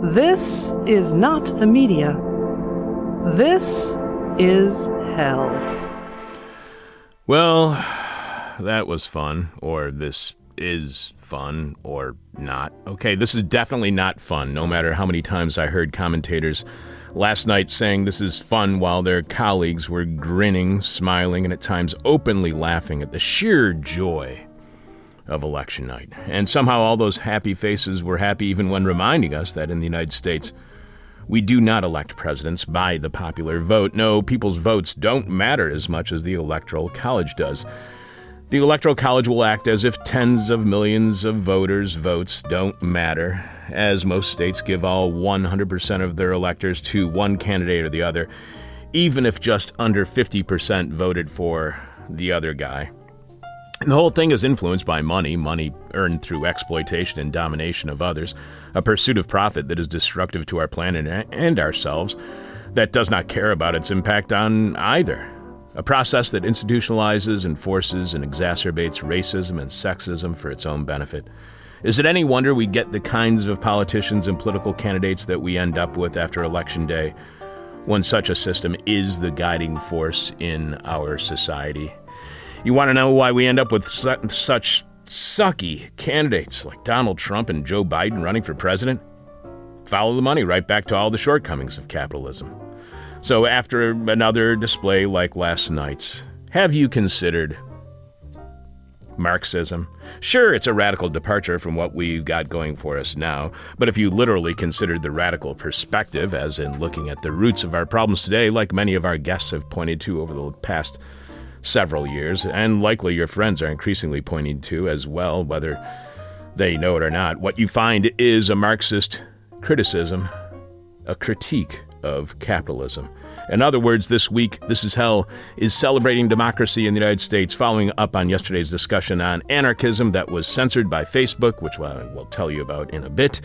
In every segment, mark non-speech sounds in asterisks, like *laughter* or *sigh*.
This is not the media. This is hell. Well, that was fun, or this is fun, or not. Okay, this is definitely not fun, no matter how many times I heard commentators last night saying this is fun while their colleagues were grinning, smiling, and at times openly laughing at the sheer joy of election night. And somehow all those happy faces were happy even when reminding us that in the United States, we do not elect presidents by the popular vote. No, people's votes don't matter as much as the Electoral College does. The Electoral College will act as if tens of millions of voters' votes don't matter, as most states give all 100% of their electors to one candidate or the other, even if just under 50% voted for the other guy. And the whole thing is influenced by money, money earned through exploitation and domination of others, a pursuit of profit that is destructive to our planet and ourselves, that does not care about its impact on either. A process that institutionalizes, enforces, and exacerbates racism and sexism for its own benefit. Is it any wonder we get the kinds of politicians and political candidates that we end up with after Election Day, when such a system is the guiding force in our society? You want to know why we end up with su- such sucky candidates like Donald Trump and Joe Biden running for president? Follow the money right back to all the shortcomings of capitalism. So, after another display like last night's, have you considered Marxism? Sure, it's a radical departure from what we've got going for us now, but if you literally considered the radical perspective, as in looking at the roots of our problems today, like many of our guests have pointed to over the past several years, and likely your friends are increasingly pointing to as well, whether they know it or not, what you find is a Marxist criticism, a critique of capitalism. In other words, this week, This Is Hell is celebrating democracy in the United States, following up on yesterday's discussion on anarchism that was censored by Facebook, which I will tell you about in a bit.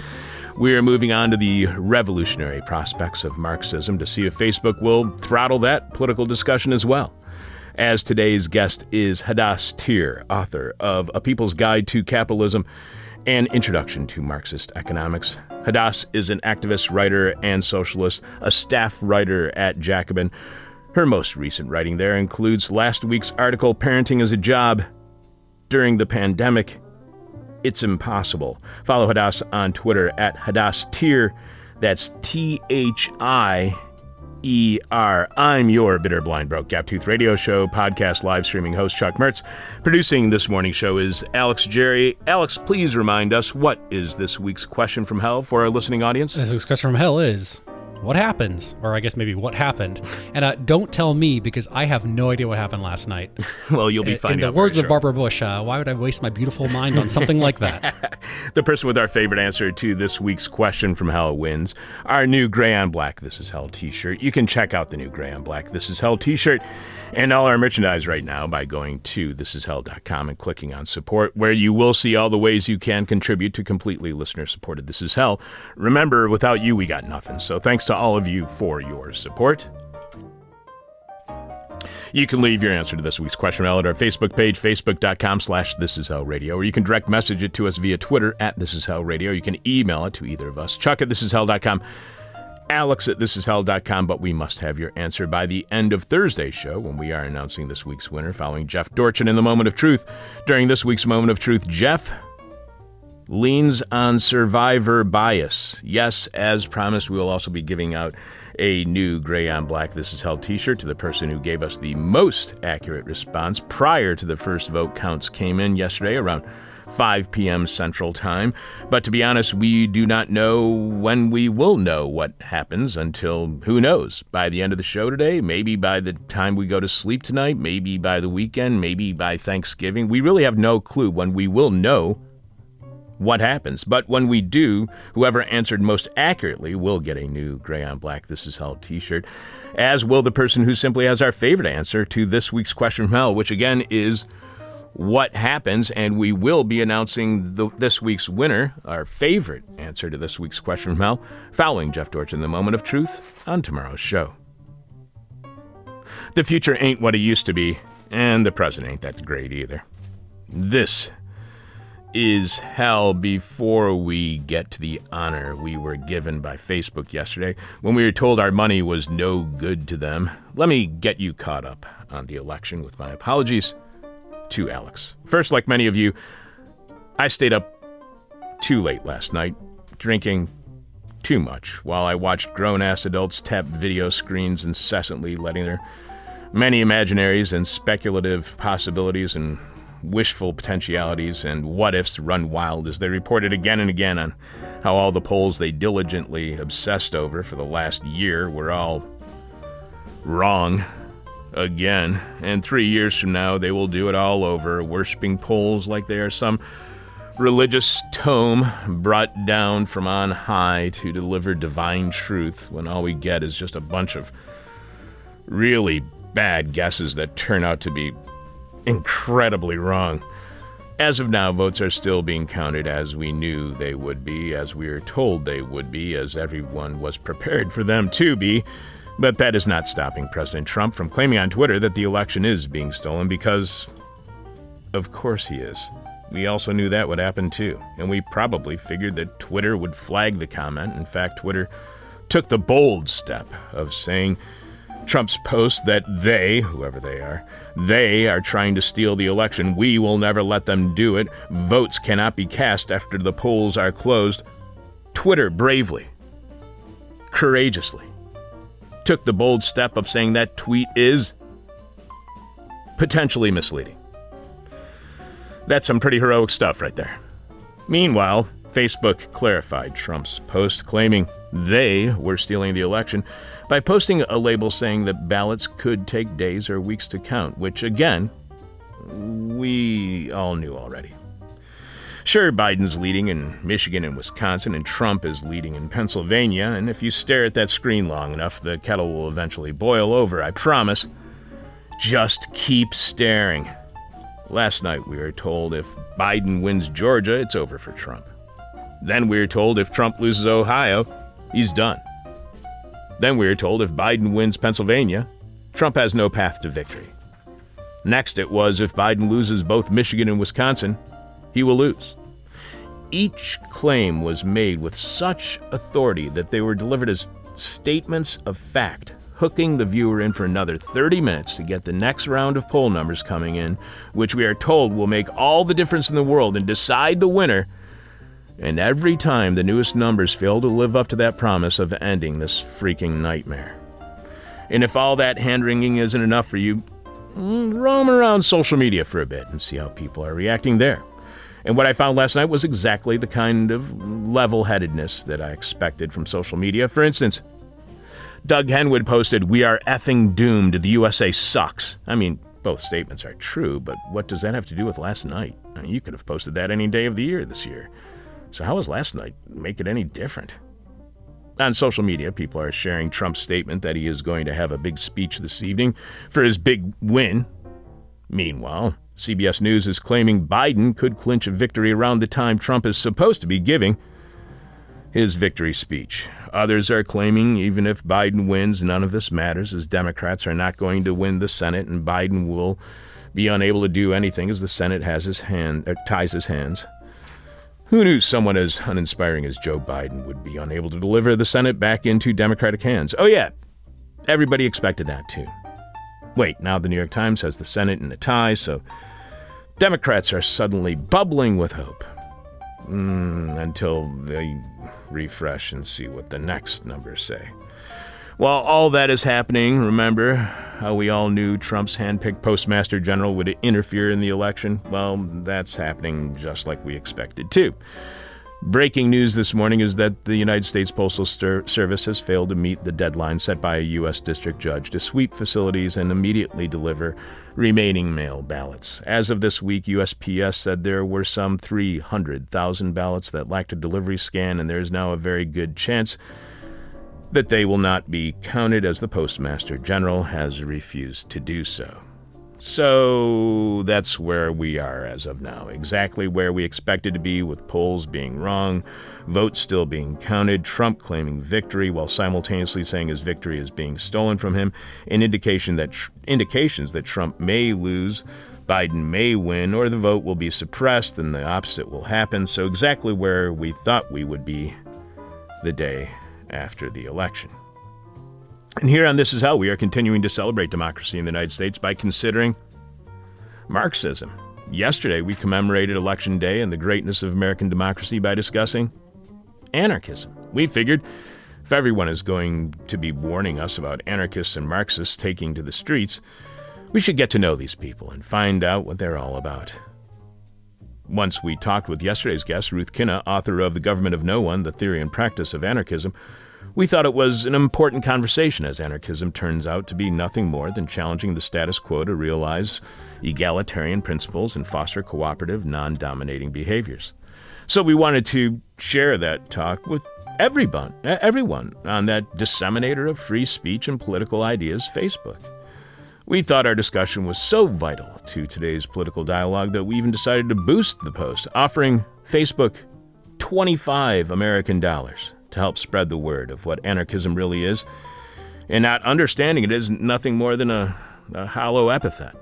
We are moving on to the revolutionary prospects of Marxism to see if Facebook will throttle that political discussion as well as today's guest is Hadas Thier, author of A People's Guide to Capitalism and Introduction to Marxist Economics. Hadas is an activist, writer, and socialist, a staff writer at Jacobin. Her most recent writing there includes last week's article, Parenting as a Job During the Pandemic. It's Impossible. Follow Hadas on Twitter at Hadas Thier. That's T H I E-R. I'm your bitter, blind, broke, gap-tooth radio show, podcast, live streaming host Chuck Mertz. Producing this morning's show is Alex Jerry. Alex, please remind us what is this week's question from hell for our listening audience? This week's question from hell is what happens, or I guess maybe what happened. And uh, don't tell me because I have no idea what happened last night. *laughs* well, you'll be finding In the words of Barbara Bush, uh, why would I waste my beautiful mind on something like that? *laughs* the person with our favorite answer to this week's question from Hell wins our new Gray on Black This Is Hell t shirt. You can check out the new Gray on Black This Is Hell t shirt and all our merchandise right now by going to thisishell.com and clicking on support, where you will see all the ways you can contribute to completely listener supported This Is Hell. Remember, without you, we got nothing. So thanks to all of you for your support. You can leave your answer to this week's question at our Facebook page, facebook.com slash This Is Hell Radio, or you can direct message it to us via Twitter at This Is Hell Radio. You can email it to either of us, chuck at thisishell.com alex at thisishell.com, but we must have your answer by the end of Thursday's show when we are announcing this week's winner following Jeff Dorchin in the Moment of Truth. During this week's Moment of Truth, Jeff leans on survivor bias. Yes, as promised, we will also be giving out a new Gray on Black This Is Hell t shirt to the person who gave us the most accurate response prior to the first vote counts came in yesterday around 5 p.m. Central Time. But to be honest, we do not know when we will know what happens until who knows? By the end of the show today, maybe by the time we go to sleep tonight, maybe by the weekend, maybe by Thanksgiving. We really have no clue when we will know what happens. But when we do, whoever answered most accurately will get a new Gray on Black This Is Hell t shirt, as will the person who simply has our favorite answer to this week's question from hell, which again is what happens, and we will be announcing the, this week's winner, our favorite answer to this week's question from hell, following Jeff Dorchin the moment of truth on tomorrow's show. The future ain't what it used to be, and the present ain't that great either. This is hell before we get to the honor we were given by Facebook yesterday when we were told our money was no good to them. Let me get you caught up on the election with my apologies to Alex. First, like many of you, I stayed up too late last night, drinking too much while I watched grown ass adults tap video screens incessantly, letting their many imaginaries and speculative possibilities and wishful potentialities and what ifs run wild as they reported again and again on how all the polls they diligently obsessed over for the last year were all wrong again. And three years from now, they will do it all over, worshiping polls like they are some religious tome brought down from on high to deliver divine truth when all we get is just a bunch of really bad guesses that turn out to be incredibly wrong. As of now, votes are still being counted as we knew they would be, as we were told they would be, as everyone was prepared for them to be. But that is not stopping President Trump from claiming on Twitter that the election is being stolen because, of course, he is. We also knew that would happen too, and we probably figured that Twitter would flag the comment. In fact, Twitter took the bold step of saying Trump's post that they, whoever they are, they are trying to steal the election. We will never let them do it. Votes cannot be cast after the polls are closed. Twitter bravely, courageously, took the bold step of saying that tweet is potentially misleading. That's some pretty heroic stuff right there. Meanwhile, Facebook clarified Trump's post claiming they were stealing the election by posting a label saying that ballots could take days or weeks to count, which again, we all knew already. Sure, Biden's leading in Michigan and Wisconsin, and Trump is leading in Pennsylvania, and if you stare at that screen long enough, the kettle will eventually boil over, I promise. Just keep staring. Last night we were told if Biden wins Georgia, it's over for Trump. Then we were told if Trump loses Ohio, he's done. Then we were told if Biden wins Pennsylvania, Trump has no path to victory. Next, it was if Biden loses both Michigan and Wisconsin, he will lose. Each claim was made with such authority that they were delivered as statements of fact, hooking the viewer in for another 30 minutes to get the next round of poll numbers coming in, which we are told will make all the difference in the world and decide the winner. And every time the newest numbers fail to live up to that promise of ending this freaking nightmare. And if all that hand wringing isn't enough for you, mm, roam around social media for a bit and see how people are reacting there. And what I found last night was exactly the kind of level headedness that I expected from social media. For instance, Doug Henwood posted, We are effing doomed. The USA sucks. I mean, both statements are true, but what does that have to do with last night? I mean, you could have posted that any day of the year this year. So, how was last night make it any different? On social media, people are sharing Trump's statement that he is going to have a big speech this evening for his big win. Meanwhile, CBS News is claiming Biden could clinch a victory around the time Trump is supposed to be giving his victory speech. Others are claiming even if Biden wins, none of this matters, as Democrats are not going to win the Senate, and Biden will be unable to do anything as the Senate has his hand uh, ties his hands. Who knew someone as uninspiring as Joe Biden would be unable to deliver the Senate back into Democratic hands? Oh, yeah, everybody expected that too. Wait, now the New York Times has the Senate in a tie, so Democrats are suddenly bubbling with hope. Mm, until they refresh and see what the next numbers say. While all that is happening, remember how we all knew Trump's handpicked postmaster general would interfere in the election? Well, that's happening just like we expected, too. Breaking news this morning is that the United States Postal Service has failed to meet the deadline set by a U.S. district judge to sweep facilities and immediately deliver remaining mail ballots. As of this week, USPS said there were some 300,000 ballots that lacked a delivery scan, and there is now a very good chance that they will not be counted as the Postmaster General has refused to do so. So that's where we are as of now. Exactly where we expected to be, with polls being wrong, votes still being counted, Trump claiming victory while simultaneously saying his victory is being stolen from him, an indication that tr- indications that Trump may lose Biden may win, or the vote will be suppressed and the opposite will happen. So, exactly where we thought we would be the day after the election. And here on This Is Hell, we are continuing to celebrate democracy in the United States by considering Marxism. Yesterday, we commemorated Election Day and the greatness of American democracy by discussing anarchism. We figured if everyone is going to be warning us about anarchists and Marxists taking to the streets, we should get to know these people and find out what they're all about. Once we talked with yesterday's guest, Ruth Kinna, author of The Government of No One The Theory and Practice of Anarchism, we thought it was an important conversation as anarchism turns out to be nothing more than challenging the status quo to realize egalitarian principles and foster cooperative, non dominating behaviors. So we wanted to share that talk with everyone, everyone on that disseminator of free speech and political ideas, Facebook. We thought our discussion was so vital to today's political dialogue that we even decided to boost the post, offering Facebook 25 American dollars to help spread the word of what anarchism really is, and not understanding it is nothing more than a, a hollow epithet.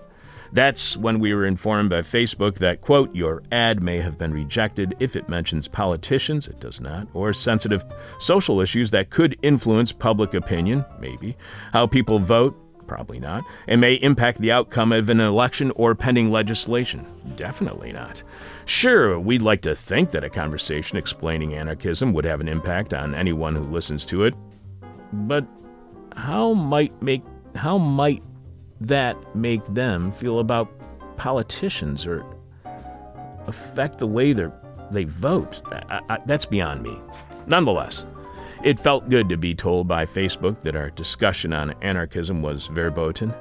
That's when we were informed by Facebook that, quote, your ad may have been rejected if it mentions politicians, it does not, or sensitive social issues that could influence public opinion, maybe, how people vote, probably not, and may impact the outcome of an election or pending legislation, definitely not. Sure, we'd like to think that a conversation explaining anarchism would have an impact on anyone who listens to it, but how might make how might that make them feel about politicians or affect the way they they vote? I, I, that's beyond me. Nonetheless, it felt good to be told by Facebook that our discussion on anarchism was verboten,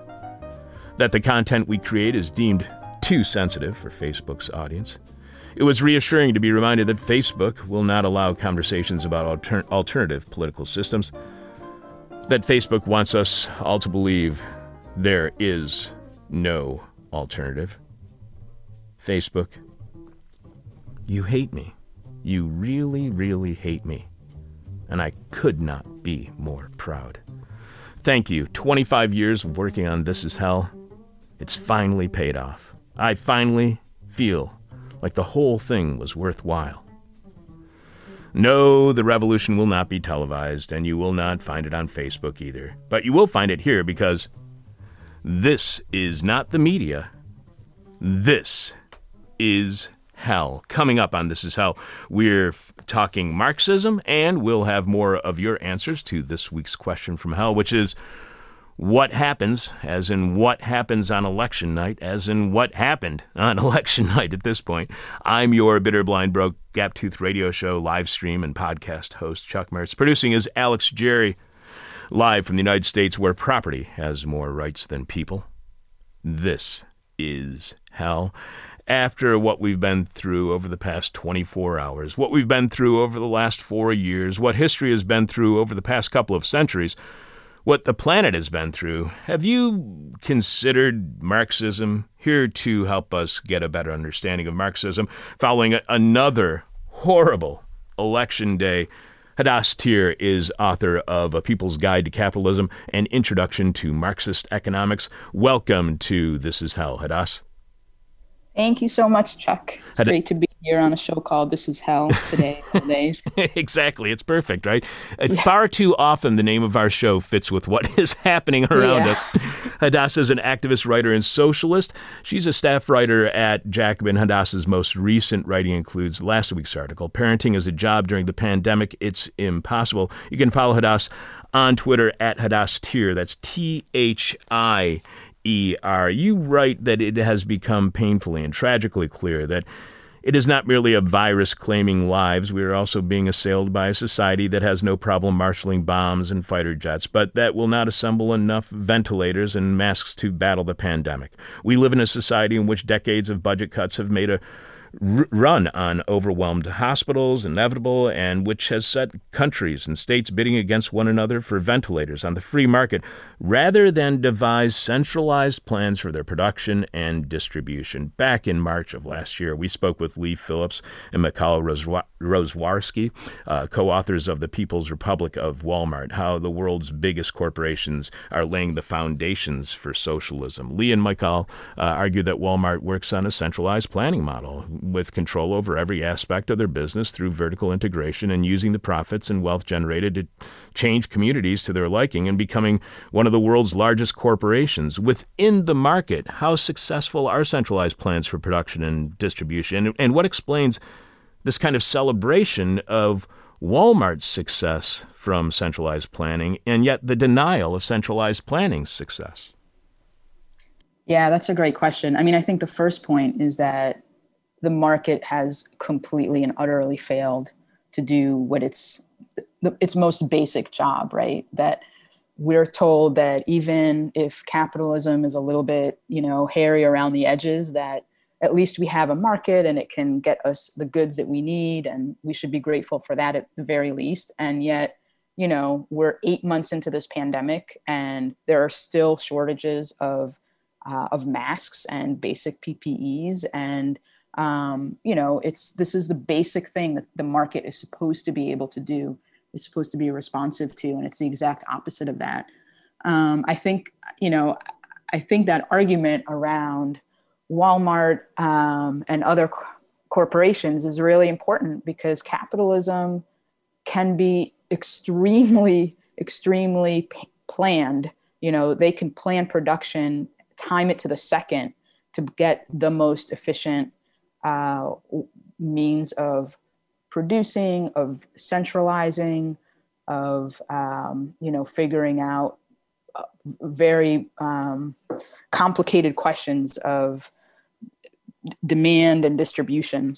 that the content we create is deemed too sensitive for Facebook's audience. It was reassuring to be reminded that Facebook will not allow conversations about alter- alternative political systems, that Facebook wants us all to believe there is no alternative. Facebook, you hate me. You really, really hate me. And I could not be more proud. Thank you. 25 years of working on This Is Hell. It's finally paid off. I finally feel like the whole thing was worthwhile. No, the revolution will not be televised, and you will not find it on Facebook either. But you will find it here because this is not the media. This is hell. Coming up on This Is Hell, we're talking Marxism, and we'll have more of your answers to this week's question from hell, which is what happens, as in what happens on election night, as in what happened on *laughs* election night at this point. I'm your bitter, blind, broke, gap tooth radio show, live stream, and podcast host, Chuck Mertz. Producing is Alex Jerry live from the United States where property has more rights than people. This is hell. After what we've been through over the past 24 hours, what we've been through over the last four years, what history has been through over the past couple of centuries, what the planet has been through, have you considered Marxism here to help us get a better understanding of Marxism following another horrible election day? Hadas Thier is author of A People's Guide to Capitalism and Introduction to Marxist Economics. Welcome to This Is Hell, Hadas. Thank you so much, Chuck. It's great to be here on a show called This Is Hell today. *laughs* days. *laughs* exactly. It's perfect, right? Uh, yeah. Far too often, the name of our show fits with what *laughs* is happening around yeah. us. Hadas is an activist, writer, and socialist. She's a staff writer at Jacobin. Hadas's most recent writing includes last week's article, Parenting is a Job During the Pandemic. It's Impossible. You can follow Hadas on Twitter at Hadas Thier. That's T H I E R. You write that it has become painfully and tragically clear that it is not merely a virus claiming lives. We are also being assailed by a society that has no problem marshaling bombs and fighter jets, but that will not assemble enough ventilators and masks to battle the pandemic. We live in a society in which decades of budget cuts have made a run on overwhelmed hospitals, inevitable, and which has set countries and states bidding against one another for ventilators on the free market rather than devise centralized plans for their production and distribution. Back in March of last year, we spoke with Leigh Phillips and Mikhail Rozworski, uh, co authors of The People's Republic of Walmart, how the world's biggest corporations are laying the foundations for socialism. Leigh and Mikhail uh, argue that Walmart works on a centralized planning model with control over every aspect of their business through vertical integration and using the profits and wealth generated to change communities to their liking and becoming one of the world's largest corporations. Within the market, how successful are centralized plans for production and distribution? And, and what explains this kind of celebration of Walmart's success from centralized planning and yet the denial of centralized planning's success? Yeah, that's a great question. I mean, I think the first point is that the market has completely and utterly failed to do what its its most basic job, right? That we're told that even if capitalism is a little bit, you know, hairy around the edges, that at least we have a market and it can get us the goods that we need, and we should be grateful for that at the very least. And yet, you know, we're eight months into this pandemic, and there are still shortages of uh, of masks and basic PPEs and um, you know it's this is the basic thing that the market is supposed to be able to do is supposed to be responsive to and it's the exact opposite of that. Um, i think you know i think that argument around walmart um, and other co- corporations is really important because capitalism can be extremely extremely p- planned. You know they can plan production time it to the second to get the most efficient uh, means of producing, of centralizing, of um, you know figuring out uh, very um, complicated questions of demand and distribution.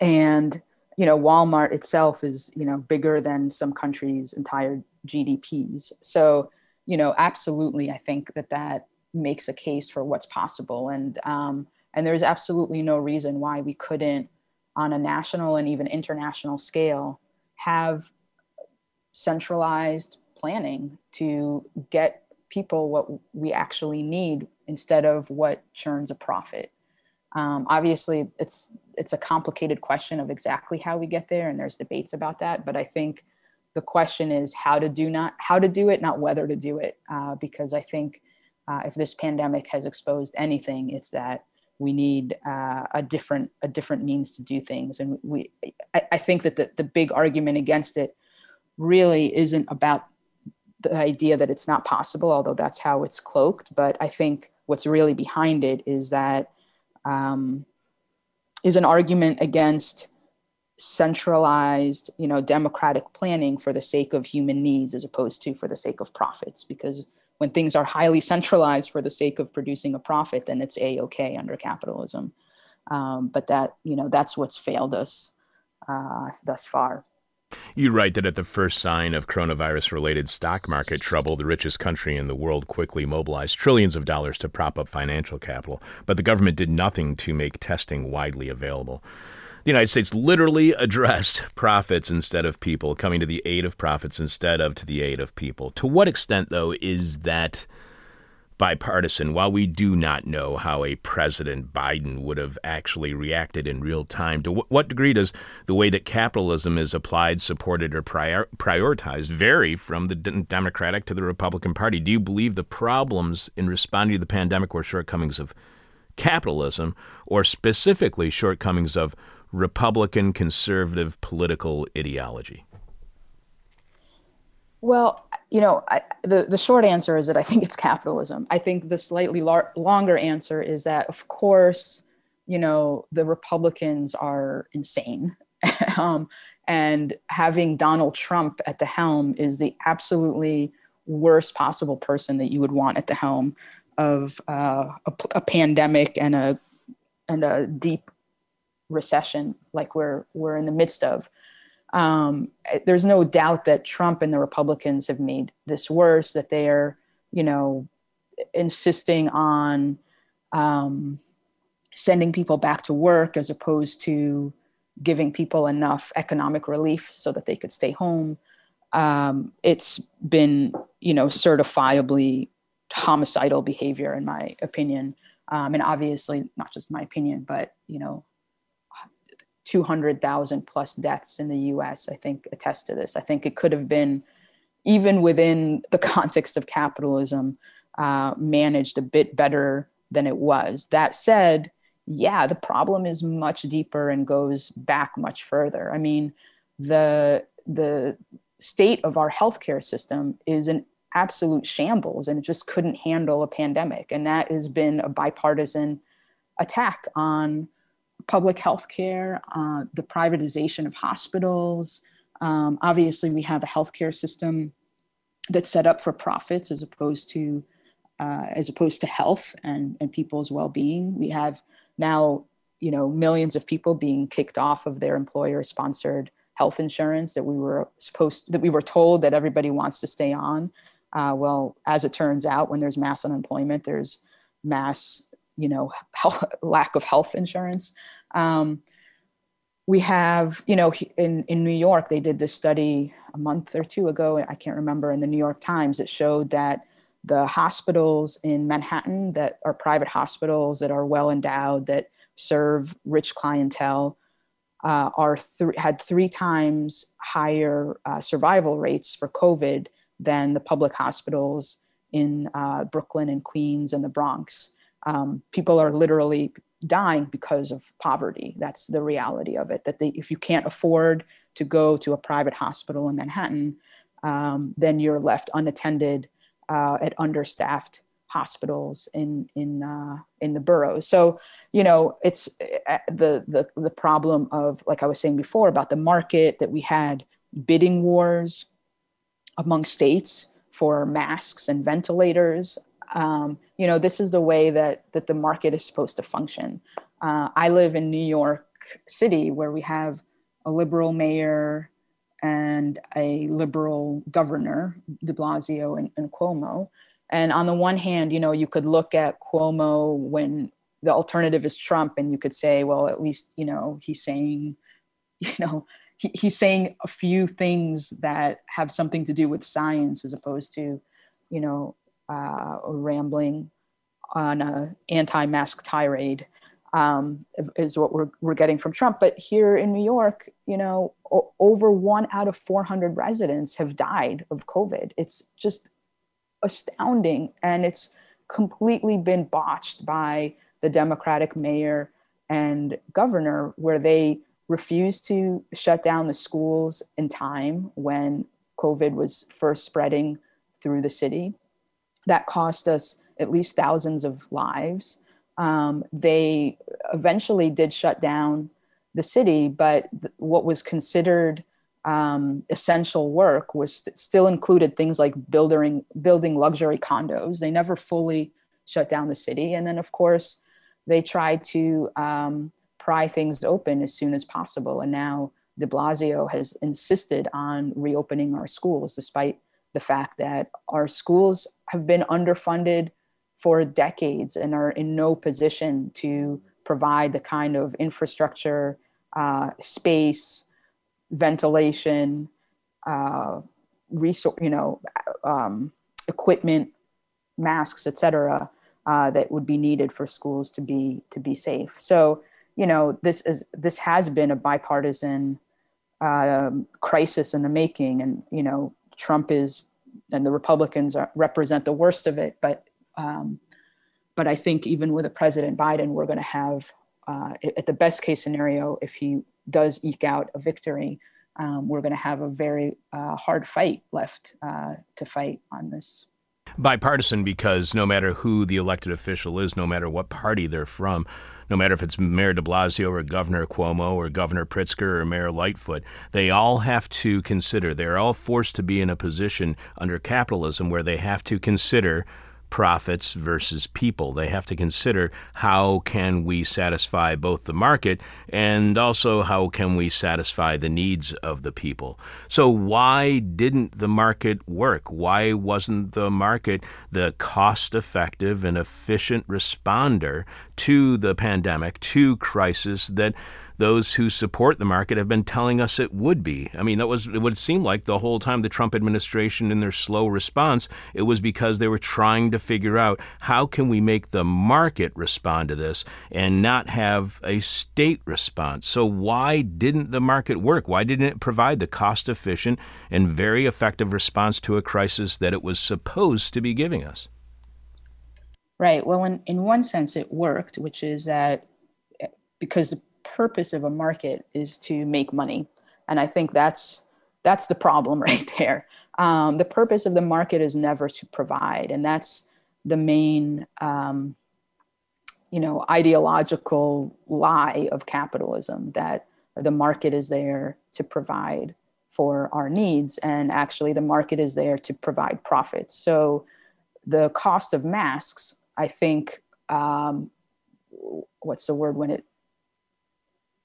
And you know, Walmart itself is you know bigger than some countries' entire GDPs. So you know, absolutely, I think that that makes a case for what's possible. And um, and there's absolutely no reason why we couldn't, on a national and even international scale, have centralized planning to get people what we actually need instead of what churns a profit. Um, obviously, it's it's a complicated question of exactly how we get there, and there's debates about that. But I think the question is how to do not how to do it, not whether to do it, uh, because I think uh, if this pandemic has exposed anything, it's that we need uh, a different a different means to do things. And we I, I, think that the, the big argument against it really isn't about the idea that it's not possible although that's how it's cloaked. But i think what's really behind it is that um, is an argument against centralized you know democratic planning for the sake of human needs as opposed to for the sake of profits. Because when things are highly centralized for the sake of producing a profit, then it's a okay under capitalism. Um, but that you know that's what's failed us uh, thus far. You write that at the first sign of coronavirus related stock market trouble, the richest country in the world quickly mobilized trillions of dollars to prop up financial capital, but the government did nothing to make testing widely available the United States literally *laughs* addressed profits instead of people, coming to the aid of profits instead of to the aid of people. To what extent, though, is that bipartisan? While we do not know how a President Biden would have actually reacted in real time, to what degree does the way that capitalism is applied, supported, or prior- prioritized vary from the Democratic to the Republican Party? Do you believe the problems in responding to the pandemic were shortcomings of capitalism, or specifically shortcomings of Republican conservative political ideology? Well, you know, I, the the short answer is that I think it's capitalism. I think the slightly lar- longer answer is that, of course, you know, the Republicans are insane, *laughs* um, and having Donald Trump at the helm is the absolutely worst possible person that you would want at the helm of uh, a, a pandemic and a and a deep recession like we're we're in the midst of. Um, there's no doubt that Trump and the Republicans have made this worse. That they are, you know, insisting on um, sending people back to work as opposed to giving people enough economic relief so that they could stay home. Um, it's been, you know, certifiably homicidal behavior, in my opinion. Um, and obviously, not just my opinion, but, you know, 200,000 plus deaths in the US, I think, attest to this. I think it could have been, even within the *laughs* context of capitalism, uh, managed a bit better than it was. That said, yeah, the problem is much deeper and goes back much further. I mean, the the state of our healthcare system is an absolute shambles and it just couldn't handle a pandemic. And that has been a bipartisan attack on public health care, uh, the privatization of hospitals. Um, obviously, we have a healthcare system that's set up for profits as opposed to uh, as opposed to health and, and people's well-being. We have now, you know, millions of people being kicked off of their employer-sponsored health insurance that we were supposed that we were told that everybody wants to stay on. Uh, well, as it turns out, when there's mass unemployment, there's mass, you know, health, *laughs* lack of health insurance. Um, we have, you know, in, in New York, they did this study a month or two ago, I can't remember, in the New York Times, it showed that the hospitals in Manhattan that are private hospitals that are well endowed, that serve rich clientele, uh, are th- had three times higher uh, survival rates for COVID than the public hospitals in uh, Brooklyn and Queens and the Bronx. Um, people are literally dying because of poverty. That's the reality of it. That they, if you can't afford to go to a private hospital in Manhattan, um, then you're left unattended uh, at understaffed hospitals in in uh, in the boroughs. So you know it's uh, the the the problem of like I was saying before about the market that we had bidding wars among states for masks and ventilators. Um, you know this is the way that that the market is supposed to function. Uh, I live in New York City where we have a liberal mayor and a liberal governor, de Blasio and, and, Cuomo. And on the one hand, you know, you could look at Cuomo when the alternative is Trump, and you could say, well, at least, you know, he's saying, *laughs* you know, he, he's saying a few things that have something to do with science as opposed to, you know, uh, rambling on a anti-mask tirade um, is what we're, we're getting from Trump. But here in New York, you know, o- over one out of 400 residents have died of COVID. It's just astounding. And it's completely been botched by the Democratic mayor and governor, where they refused to shut down the schools in time when COVID was first spreading through the city. That cost us at least thousands of lives. Um, they eventually did shut down the city, but th- what was considered um, essential work was st- still included things like building building luxury condos. They never fully shut down the city, and then of course they tried to um, pry things open as soon as possible. And now De Blasio has insisted on reopening our schools, despite the fact that our schools have been underfunded for decades and are in no position to provide the kind of infrastructure, uh, space, ventilation, uh, resource, you know, um, equipment, masks, etc., uh, that would be needed for schools to be to be safe. So, you know, this is this has been a bipartisan um, crisis in the making, and you know, Trump is and the Republicans are, represent the worst of it, but um, but I think even with a President Biden, we're going to have, uh, at the best case scenario, if he does eke out a victory, um, we're going to have a very uh, hard fight left uh, to fight on this. Bipartisan because no matter who the elected official is, no matter what party they're from, no matter if it's Mayor de Blasio or Governor Cuomo or Governor Pritzker or Mayor Lightfoot, they all have to consider, they're all forced to be in a position under capitalism where they have to consider profits versus people. They have to consider how can we satisfy both the market and also how can we satisfy the needs of the people. So why didn't the market work? Why wasn't the market the cost-effective and efficient responder to the pandemic, to crisis that those who support the market have been telling us it would be. I mean, that was it would seem like the whole time the Trump administration in their slow response, it was because they were trying to figure out how can we make the market respond to this and not have a state response. So why didn't the market work? Why didn't it provide the cost efficient and very effective response to a crisis that it was supposed to be giving us? Right. Well, in, in one sense, it worked, which is that eh, because the purpose of a market is to make money. And I think that's that's the problem *laughs* right there. Um, the purpose of the market is never to provide, and that's the main, um, you know, ideological lie of capitalism that the market is there to provide for our needs, and actually the market is there to provide profits. So, the cost of masks, I think, um, what's the word when it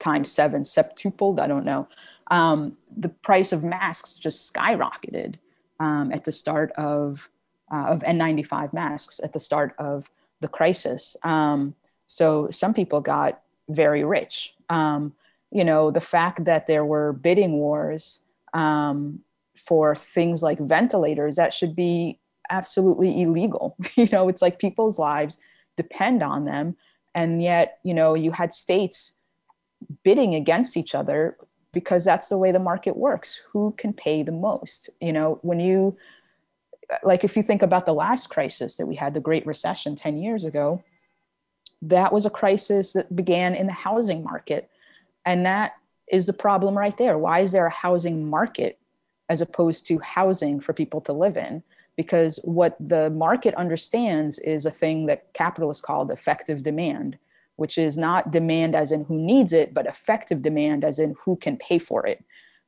times seven, septupled, I don't know. Um, the price of masks just skyrocketed um, at the start of, uh, of N95 masks at the start of the crisis. Um, so some people got very rich. Um, you know, the fact that there were bidding wars um, for things like ventilators, that should be absolutely illegal. *laughs* you know, it's like people's lives depend on them. And yet, you know, you had states bidding against each other because that's the way the market works. Who can pay the most? You know when you like if you think about the last crisis that we had the great recession 10 years ago that was a crisis that began in the housing market. And that is the problem right there. Why is there a housing market as opposed to housing for people to live in? Because what the market understands is a thing that capitalists called effective demand which is not demand as in who needs it, but effective demand as in who can pay for it.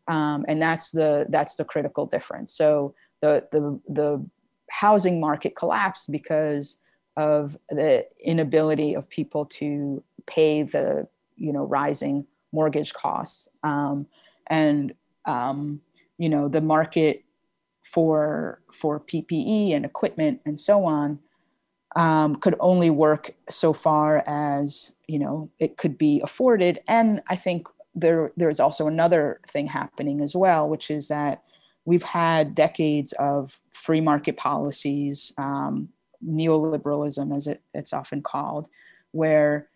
Um, and that's the that's the critical difference. So the the the housing market collapsed because of the inability of people to pay the you know rising mortgage costs um, and um, you know the market for for PPE and equipment and so on um, could only work so far as you know it could be afforded. And i think there there's also another thing happening as well which is that we've had decades of free market policies um, neoliberalism as it, it's often called where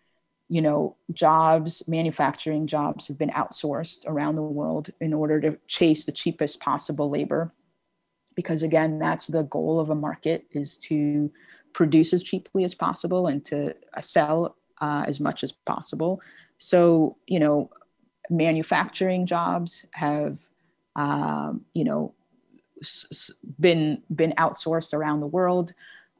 you know jobs manufacturing jobs have been outsourced around the world in order to chase the cheapest possible labor because again that's the goal of a market is to produce as cheaply as possible and to uh, sell uh, as much as possible. So, you know, manufacturing jobs have, um, you know, s- been been outsourced around the world,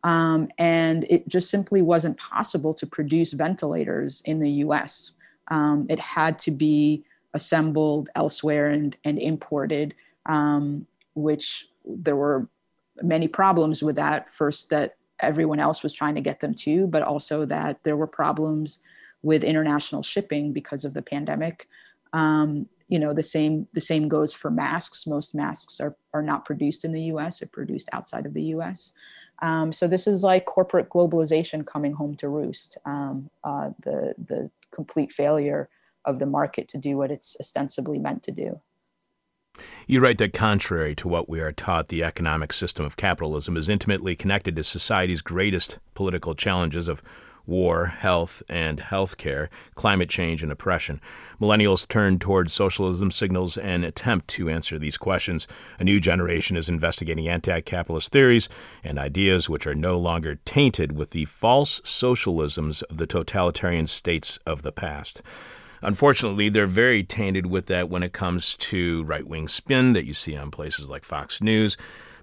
um, and it just simply wasn't possible to produce ventilators in the U.S. Um, it had to be assembled elsewhere and and imported, um, which there were many problems with that. First, that everyone else was trying to get them to, but also that there were problems with international shipping because of the pandemic. Um, you know, the same the same goes for masks. Most masks are are not produced in the U.S. They're produced outside of the U.S. Um, so this is like corporate globalization coming home to roost. Um, uh, the the complete failure of the market to do what it's ostensibly meant to do. You write that contrary to what we are taught, the economic system of capitalism is intimately connected to society's greatest political challenges of war, health, and healthcare, climate change, and oppression. Millennials turn toward socialism signals an attempt to answer these questions. A new generation is investigating anti capitalist theories and ideas which are no longer tainted with the false socialisms of the totalitarian states of the past. Unfortunately, they're very tainted with that when it comes to right wing spin that you see on places like Fox News.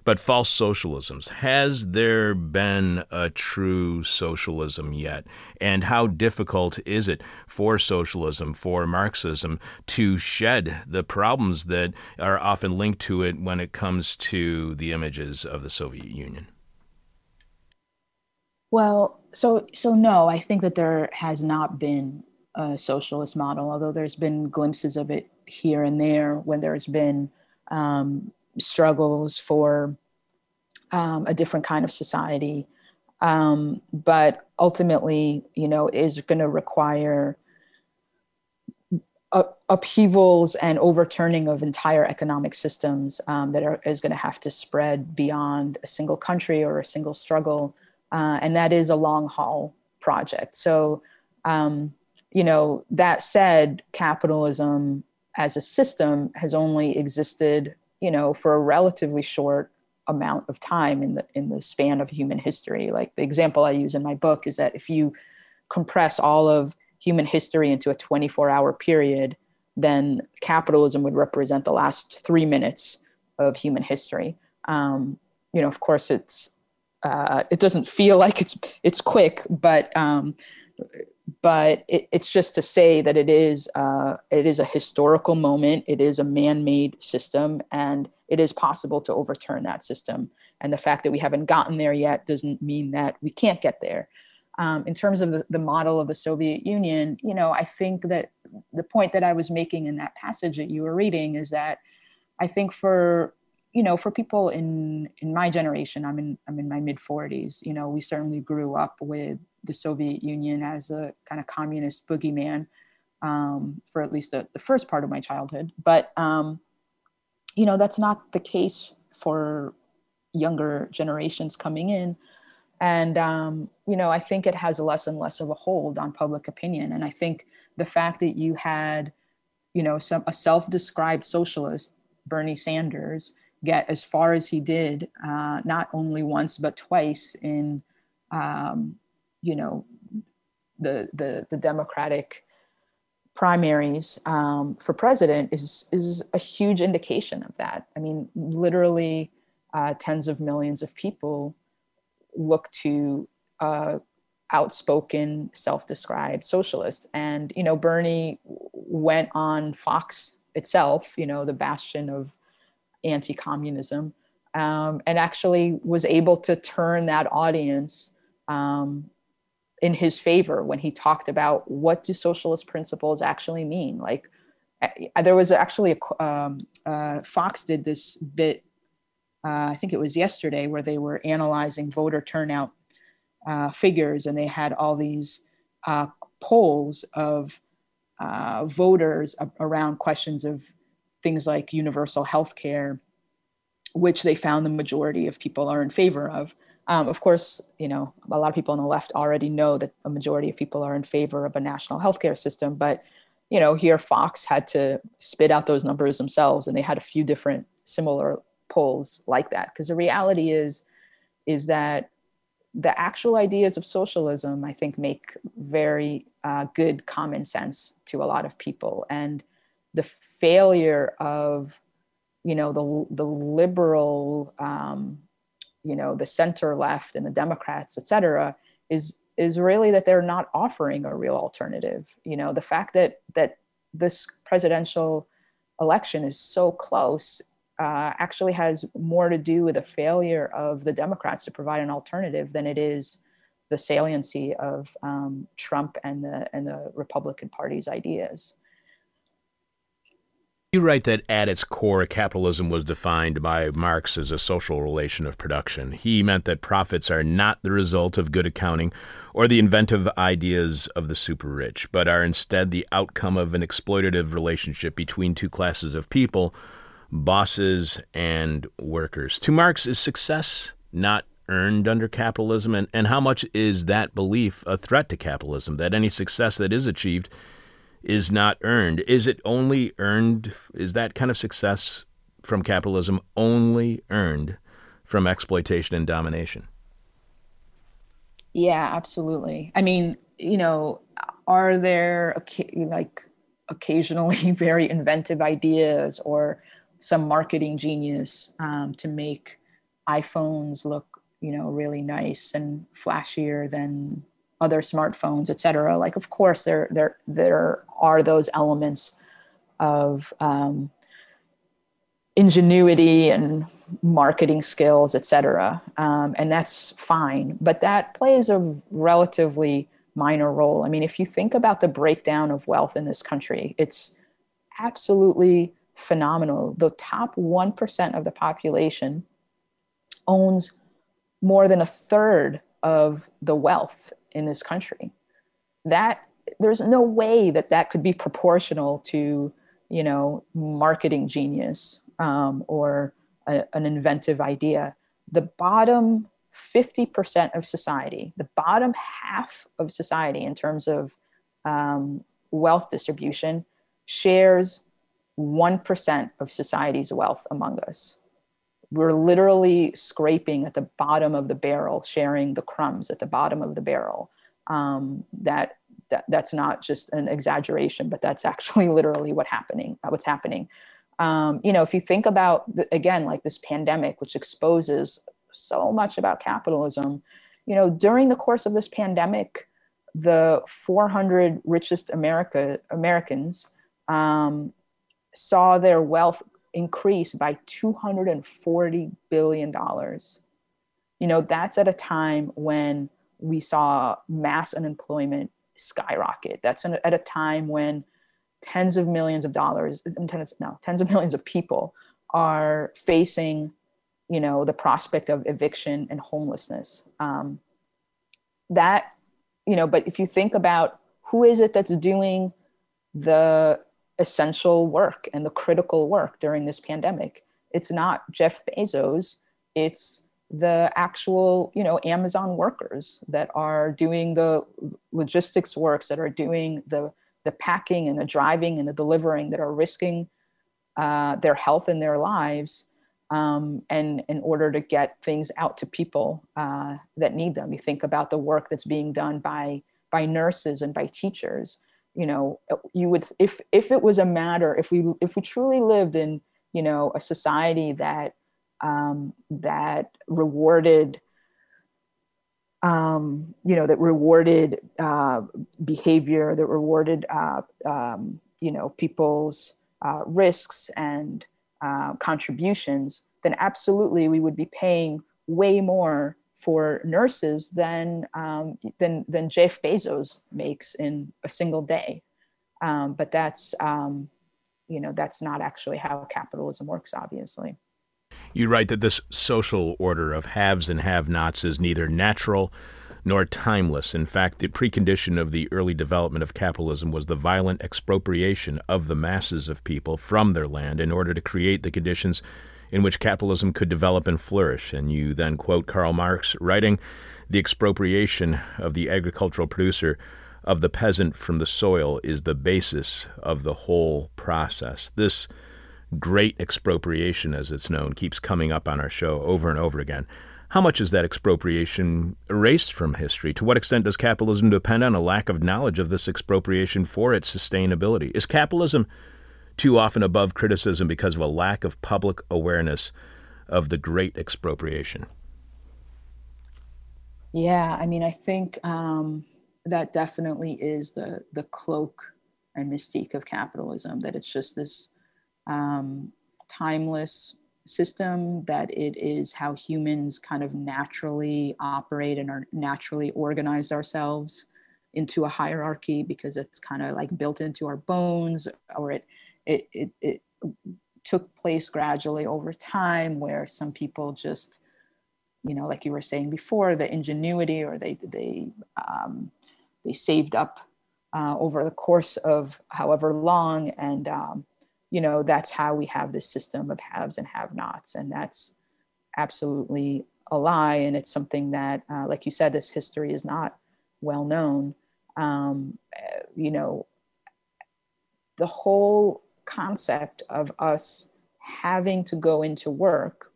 But false socialisms, has there been a true socialism yet? And how difficult is it for socialism, for Marxism, to shed the problems that are often linked to it when it comes to the images of the Soviet Union? Well, so so no, I think that there has not been a socialist model, although there's been glimpses of it here and there when there's been um, struggles for um, a different kind of society. Um, but ultimately, you know, it is going to require upheavals and overturning of entire economic systems um, that are, is going to have to spread beyond a single country or a single struggle. Uh, and that is a long haul project. So, um, you know, that said, capitalism as a system has only existed, you know, for a relatively short amount of time in the in the span of human history. Like the example I use in my book is that if you compress all of human history into a 24 hour period, then capitalism would represent the last three minutes of human history. Um, you know, of course, it's uh, it doesn't feel like it's it's quick, but um, but it, it's just to say that it is uh, it is a historical moment. It is a man-made system, and it is possible to overturn that system. And the fact that we haven't gotten there yet doesn't mean that we can't get there. Um, in terms of the, the model of the Soviet Union, you know, I think that the point that I was making in that passage that you were reading is that I think for you know for people in in my generation, I'm in I'm in my mid 40s. You know, we certainly grew up with the Soviet Union as a kind of communist boogeyman um, for at least the, the, first part of my childhood. But, um, you know, that's not the case for younger generations coming in. And, um, you know, I think it has less and less of a hold on public opinion. And I think the fact that you had, you know, some, a self described socialist, Bernie Sanders, get as far as he did, uh, not only once, but twice in um, you know the the, the Democratic primaries um, for president is is a huge indication of that. I mean, literally, uh, tens of millions of people look to uh, outspoken, self-described socialist, and you know, Bernie went on Fox itself, you know, the bastion of anti-communism, um, and actually was able to turn that audience um, in his favor when he talked about what do socialist principles actually mean. Like there was actually a um, uh, Fox did this bit. Uh, I think it was yesterday where they were analyzing voter turnout uh, figures, and they had all these uh, polls of uh, voters around questions of things like universal health care, which they found the majority of people are in favor of. Um, of course, you know, a lot of people on the left already know that a majority of people are in favor of a national healthcare system, but you know, here Fox had to spit out those numbers themselves, and they had a few different similar polls like that. Because the reality is, is that the actual ideas of socialism, I think, make very uh, good common sense to a lot of people, and the failure of, you know, the the liberal um, you know the center left and the democrats et cetera is is really that they're not offering a real alternative. You know the fact that that this presidential election is so close uh, actually has more to do with a failure of the democrats to provide an alternative than it is the saliency of um, trump and the and the republican party's ideas you write that at its core, capitalism was defined by Marx as a social relation of production. He meant that profits are not the result of good accounting or the inventive ideas of the super rich, but are instead the outcome of an exploitative relationship between two classes of people, bosses and workers. To Marx, is success not earned under capitalism? And, and how much is that belief a threat to capitalism, that any success that is achieved is not earned. Is it only earned? Is that kind of success from capitalism only earned from exploitation and domination? Yeah, absolutely. I mean, you know, are there like occasionally *laughs* very inventive ideas or some marketing genius um, to make iPhones look, you know, really nice and flashier than other smartphones, et cetera. Like, of course, there there there are those elements of um, ingenuity and marketing skills, et cetera. Um, and that's fine. But that plays a relatively minor role. I mean, if you think about the breakdown of wealth in this country, it's absolutely phenomenal. The top 1% of the population owns more than a third of the wealth in this country. That there's no way that that could be proportional to, you know, marketing genius um, or a, an inventive idea. The bottom 50% of society, the bottom half of society in terms of um, wealth distribution, shares 1% of society's wealth among us. We're literally scraping at the bottom of the barrel, sharing the crumbs at the bottom of the barrel. Um, that, that that's not just an exaggeration, but that's actually *laughs* literally what happening. Uh, what's happening. Um, you know, if you think about the, again, like this pandemic, which exposes so much about capitalism. You know, during the course of this pandemic, the 400 richest America Americans um, saw their wealth increase by 240 billion dollars. You know, that's at a time when we saw mass unemployment skyrocket. That's at a time when tens of millions of dollars, tens, no, tens of millions of people are facing you know the prospect of eviction and homelessness um, that you know but if you think about who is it that's doing the essential work and the critical work during this pandemic it's not jeff bezos it's the actual you know amazon workers that are doing the logistics works that are doing the the packing and the driving and the delivering that are risking uh, their health and their lives um, and in order to get things out to people uh, that need them. You think about the work that's being done by by nurses and by teachers. You know, you would if if it was a matter if we if we truly lived in you know a society that um, that rewarded um, you know that rewarded uh, behavior that rewarded uh, um, you know people's uh, risks and uh, contributions, then absolutely we would be paying way more for nurses than um, than than Jeff Bezos makes in a single day. Um, but that's um, you know that's not actually how capitalism works, obviously. You write that this social order of haves and have-nots is neither natural nor timeless. In fact, the precondition of the early development of capitalism was the violent expropriation of the masses of people from their land in order to create the conditions in which capitalism could develop and flourish. And you then quote Karl Marx, writing, The expropriation of the agricultural producer of the peasant from the soil is the basis of the whole process. This great expropriation, as it's known, keeps coming up on our show over and over again. How much is that expropriation erased from history? To what extent does capitalism depend on a lack of knowledge of this expropriation for its sustainability? Is capitalism too often above criticism because of a lack of public awareness of the great expropriation? Yeah, I mean, I think um, that definitely is the the cloak and mystique of capitalism. That it's just this um, timeless system, that it is how humans kind of naturally operate and are naturally organized ourselves into a hierarchy because it's kind of like built into our bones or it, it, it, it took place gradually over time where some people just you know like you were saying before the ingenuity or they they um, they saved up uh, over the course of however long. And um, you know that's how we have this system of haves and have nots and that's absolutely a lie. And it's something that uh, like you said this history is not well known. Um, eh, you know the whole concept of us having to go into work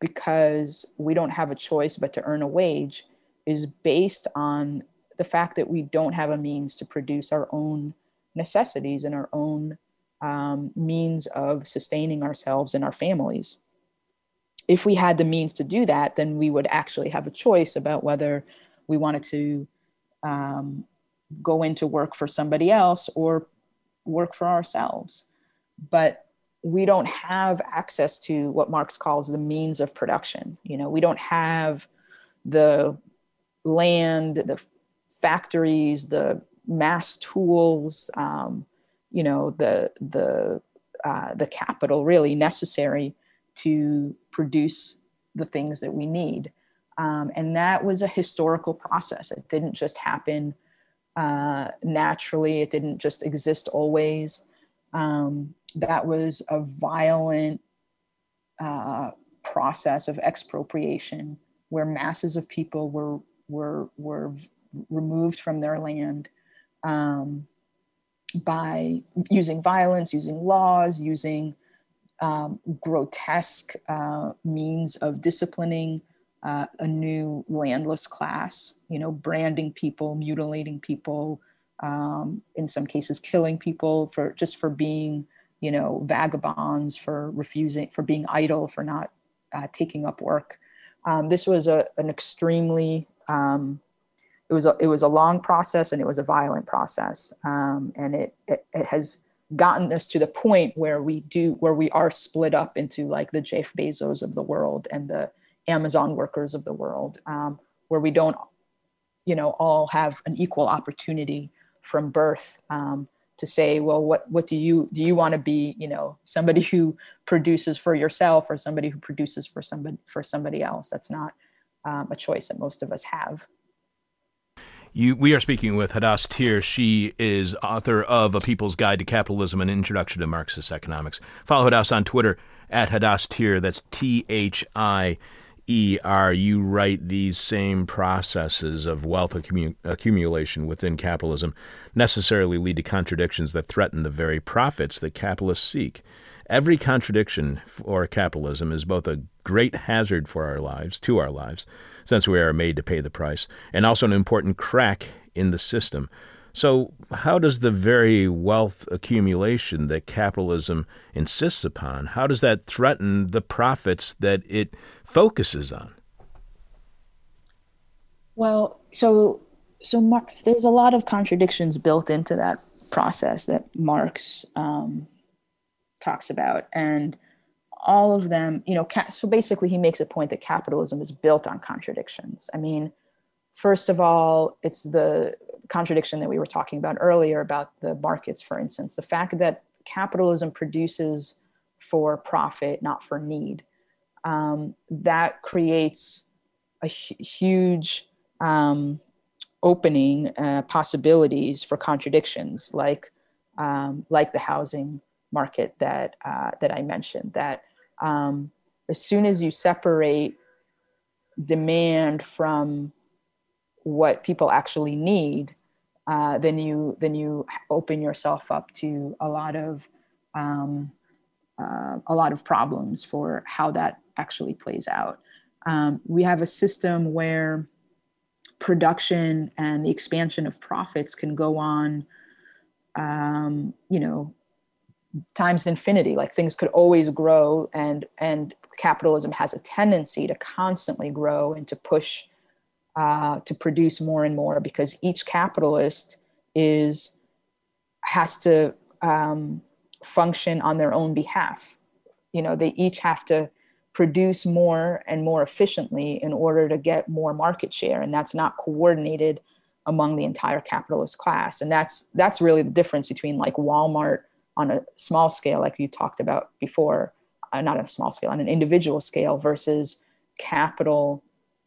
because we don't have a choice but to earn a wage is based on the fact that we don't have a means to produce our own necessities and our own um, means of sustaining ourselves and our families. If we had the means to do that, then we would actually have a choice about whether we wanted to um, go into work for somebody else or work for ourselves. But we don't have access to what Marx calls the means of production. You know, we don't have the land, the factories, the mass tools, um, you know, the the uh, the capital really necessary to produce the things that we need. Um, and that was a historical process. It didn't just happen uh, naturally. It didn't just exist always. Um, that was a violent uh, process of expropriation where masses of people were were were removed from their land um, by using violence, using laws, using um, grotesque uh, means of disciplining uh, a new landless class. You know, branding people, mutilating people, um, in some cases killing people for just for being you know vagabonds for refusing for being idle for not uh, taking up work um, this was a, an extremely um, it was a, it was a long process and it was a violent process um, and it, it, it has gotten us to the point where we do where we are split up into like the Jeff Bezos of the world and the Amazon workers of the world um, where we don't you know all have an equal opportunity from birth um, to say well what what do you do you want to be you know somebody *laughs* who produces for yourself or somebody who produces for somebody for somebody else that's not um, a choice that most of us have you, we are speaking with Hadas Thier. She is author of A People's Guide to Capitalism, an introduction to Marxist economics. Follow Hadas on Twitter at Hadas Thier. That's T H I ER, you write these same processes of wealth accumu- accumulation within capitalism necessarily lead to contradictions that threaten the very profits that capitalists seek. Every contradiction for capitalism is both a great hazard for our lives, to our lives, since we are made to pay the price, and also an important crack in the system. So, how does the very wealth accumulation that capitalism insists upon, how does that threaten the profits that it focuses on? Well, so so Mark, there's a lot of contradictions built into that process that Marx um, talks about, and all of them, you know, so basically he makes a point that capitalism is built on contradictions. I mean, first of all, it's the contradiction that we were talking about earlier about the markets, for instance, the fact that capitalism produces for profit, not for need. Um, that creates a huge um, opening uh, possibilities for contradictions, like um, like the housing market that uh, that I mentioned. That um, as soon as you separate demand from what people actually need, uh, then you then you open yourself up to a lot of um, uh, a lot of problems for how that actually plays out. Um, we have a system where production and the expansion of profits can go on, um, you know, times infinity. Like things could always grow, and and capitalism has a tendency to constantly grow and to push uh, to produce more and more because each capitalist is has to um, function on their own behalf. You know, they each have to produce more and more efficiently in order to get more market share, and that's not coordinated among the entire capitalist class. And that's that's really the difference between like Walmart on a small scale, like you talked about before, uh, not on a small scale, on an individual scale, versus capital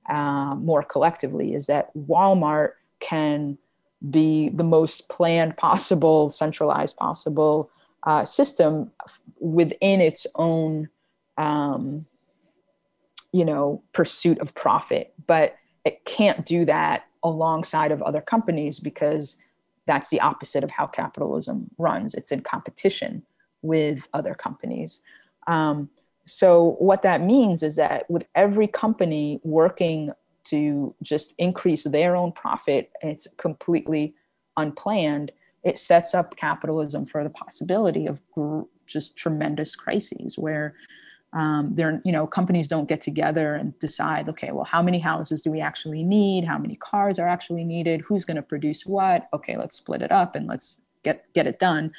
uh, more collectively is that Walmart can be the most planned possible, centralized possible uh, system within its own, um, you know, pursuit of profit. But it can't do that alongside of other companies because that's the opposite of how capitalism runs. It's in competition with other companies. Um, so what that means is that with every company working to just increase their own profit, it's completely unplanned. It sets up capitalism for the possibility of just tremendous crises where um, there, you know, companies don't get together and decide, okay, well, how many houses do we actually need? How many cars are actually needed? Who's going to produce what? Okay, let's split it up and let's get get it done.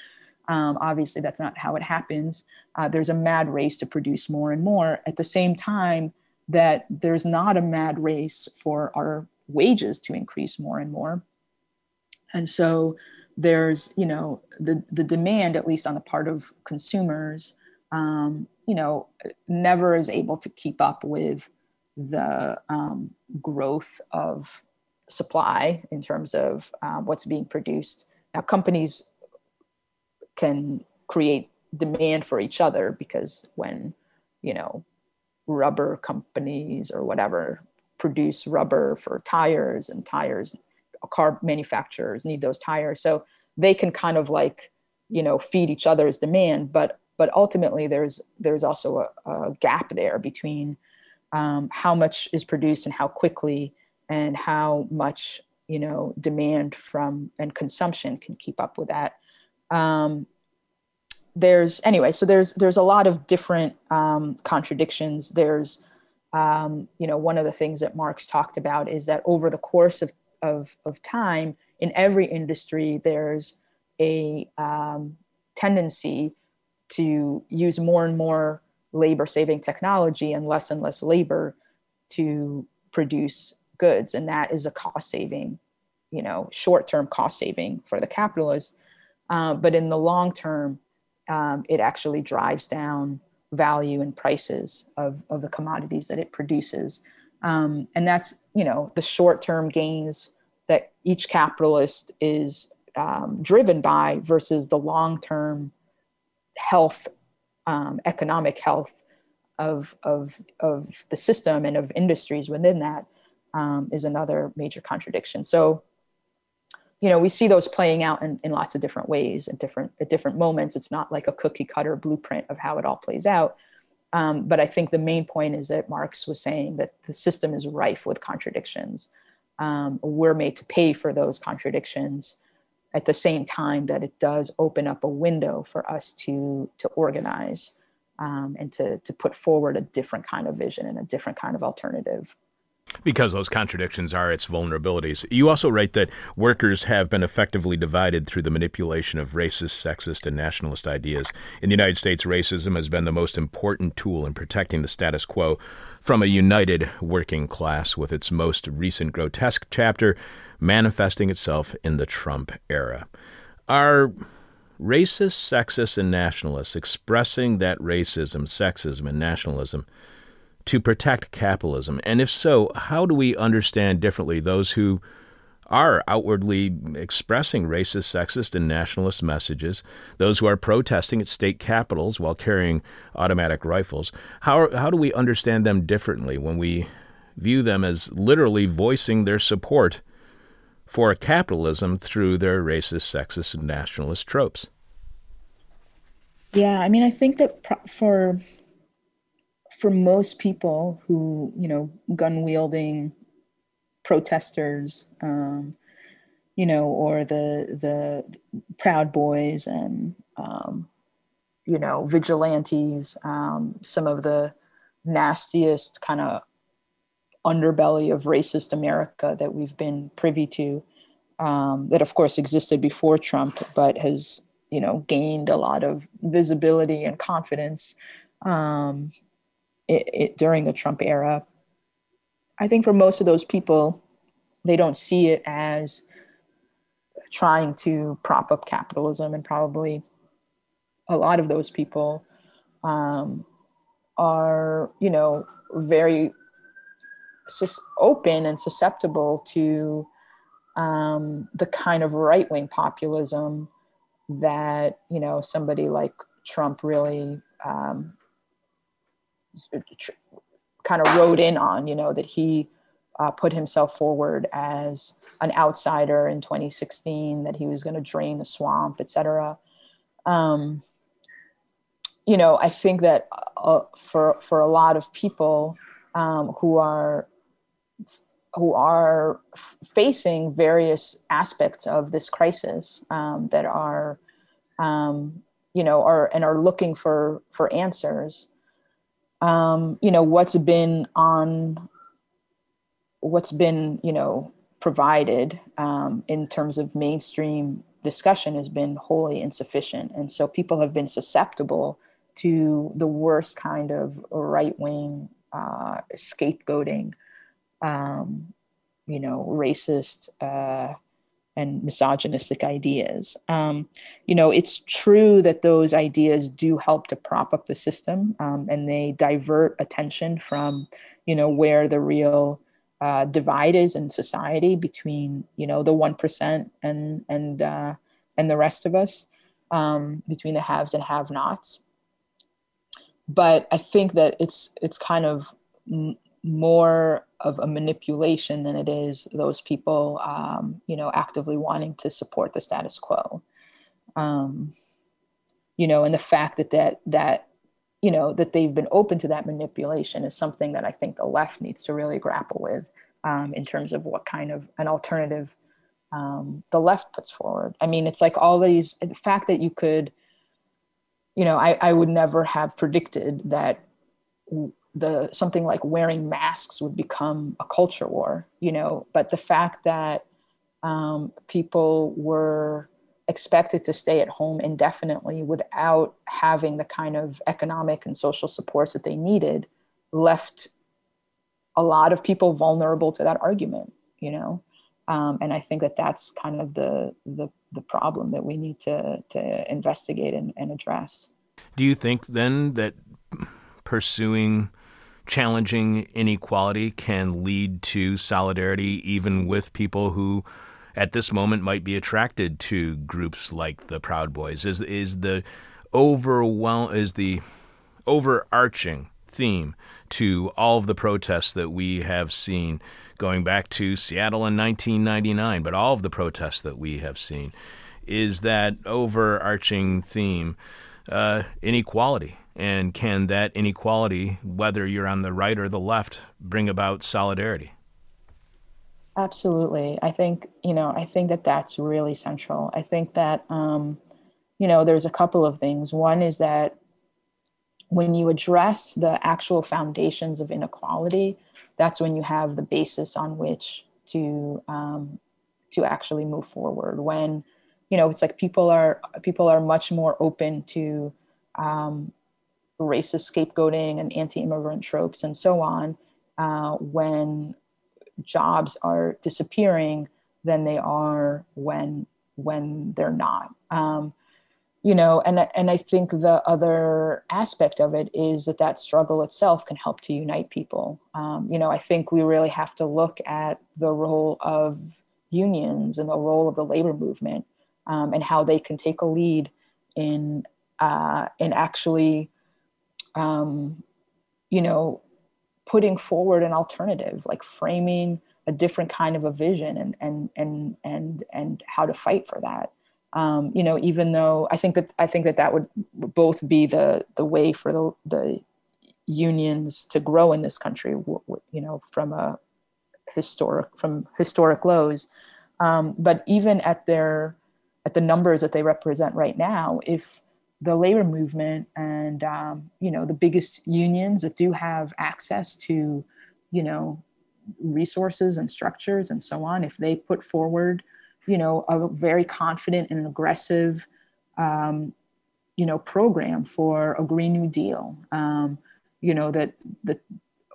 Um, obviously, that's not how it happens. Uh, there's a mad race to produce more and more. At the same time, that there's not a mad race for our wages to increase more and more. And so there's, you know, the, the demand, at least on the part of consumers, um, you know, never is able to keep up with the um, growth of supply in terms of uh, what's being produced. Now, companies can create demand for each other because when, you know, rubber companies or whatever produce rubber for tires and tires car manufacturers need those tires. So they can kind of like you know feed each other's demand but but ultimately there's there's also a, a gap there between um, how much is produced and how quickly and how much you know demand from and consumption can keep up with that um, there's anyway so there's there's a lot of different um, contradictions. There's um, you know one of the things that marx talked about is that over the course of of, of time in every industry there's a um, tendency to use more and more labor saving technology and less and less labor to produce goods. And that is a cost saving you know short term cost saving for the capitalist uh, but in the long term um, it actually drives down value and prices of, of the commodities that it produces. Um, and that's, you know, the short term gains that each capitalist is um, driven by versus the long term health, um, economic health of, of, of the system and of industries within that um, is another major contradiction. So you know we see those playing out in, in lots of different ways at different at different moments. It's not like a cookie cutter blueprint of how it all plays out. Um, but i think the main point is that marx was saying that the system is rife with contradictions. Um, we're made to pay for those contradictions at the same time that it does open up a window for us to to organize um, and to to put forward a different kind of vision and a different kind of alternative because those contradictions are its vulnerabilities. You also write that workers have been effectively divided through the manipulation of racist, sexist, and nationalist ideas. In the United States, racism has been the most important tool in protecting the status quo from a united working class, with its most recent grotesque chapter manifesting itself in the Trump era. Are racists, sexists, and nationalists expressing that racism, sexism, and nationalism? To protect capitalism? And if so, how do we understand differently those who are outwardly expressing racist, sexist, and nationalist messages, those who are protesting at state capitals while carrying automatic rifles? How, how do we understand them differently when we view them as literally voicing their support for capitalism through their racist, sexist, and nationalist tropes? Yeah, I mean, I think that for for most people who, you know, gun wielding protesters, um, you know, or the the Proud Boys and um, you know vigilantes, um, some of the nastiest kind of underbelly of racist America that we've been privy to, um, that of course existed before Trump, but has you know gained a lot of visibility and confidence. Um, it, it, during the Trump era. I think for most of those people, they don't see it as trying to prop up capitalism, and probably a lot of those people um, are, you know, very sus- open and susceptible to um, the kind of right wing populism that you know somebody like Trump really um, kind of rode in on, you know, that he uh, put himself forward as an outsider in 2016, that he was going to drain the swamp, etc. Um, you know, I think that uh, for for a lot of people um, who are who are facing various aspects of this crisis um, that are, um, you know, are and are looking for for answers um, you know what's been on what's been you know provided um, in terms of mainstream discussion has been wholly insufficient. And so people have been susceptible to the worst kind of right wing uh, scapegoating, um, you know, racist uh, and misogynistic ideas. Um, you know, it's true that those ideas do help to prop up the system um, and they divert attention from, you know, where the real uh, divide is in society between, you know, the 1% and, and, uh, and the rest of us, um, between the haves and have nots. But I think that it's, it's kind of more of a manipulation than it is those people, um, you know, actively wanting to support the status quo. Um, you know, and the fact that that that you know that they've been open to that manipulation is something that I think the left needs to really grapple with um, in terms of what kind of an alternative um, the left puts forward. I mean, it's like all these the fact that you could, you know, I, I would never have predicted that the something like wearing masks would become a culture war, you know. But the fact that um, people were expected to stay at home indefinitely without having the kind of economic and social supports that they needed left a lot of people vulnerable to that argument, you know. Um, and I think that that's kind of the, the the problem that we need to to investigate and, and address. Do you think then that pursuing challenging inequality can lead to solidarity even with people who at this moment might be attracted to groups like the Proud Boys. Is is the overwhelm is the overarching theme to all of the protests that we have seen going back to Seattle in 1999 but all of the protests that we have seen is that overarching theme uh, inequality and can that inequality, whether you're on the right or the left, bring about solidarity? Absolutely. I think, you know, I think that that's really central. I think that, um, you know, there's a couple of things. One is that when you address the actual foundations of inequality, that's when you have the basis on which to um, to actually move forward. When you know, it's like people are people are much more open to um, racist scapegoating and anti-immigrant tropes and so on uh, when jobs are disappearing than they are when when they're not. Um, you know and and i think the other aspect of it is that that struggle itself can help to unite people. Um, you know i think we really have to look at the role of unions and the role of the labor movement um, and how they can take a lead in uh, in actually um, you know, putting forward an alternative, like framing a different kind of a vision and and and and and how to fight for that. Um, you know, even though I think that I think that that would both be the the way for the the unions to grow in this country. You know, from a historic from historic lows, um, but even at their at the numbers that they represent right now, if the labor movement and um, you know the biggest unions that do have access to you know resources and structures and so on if they put forward you know a very confident and aggressive um, you know program for a green new deal um, you know that that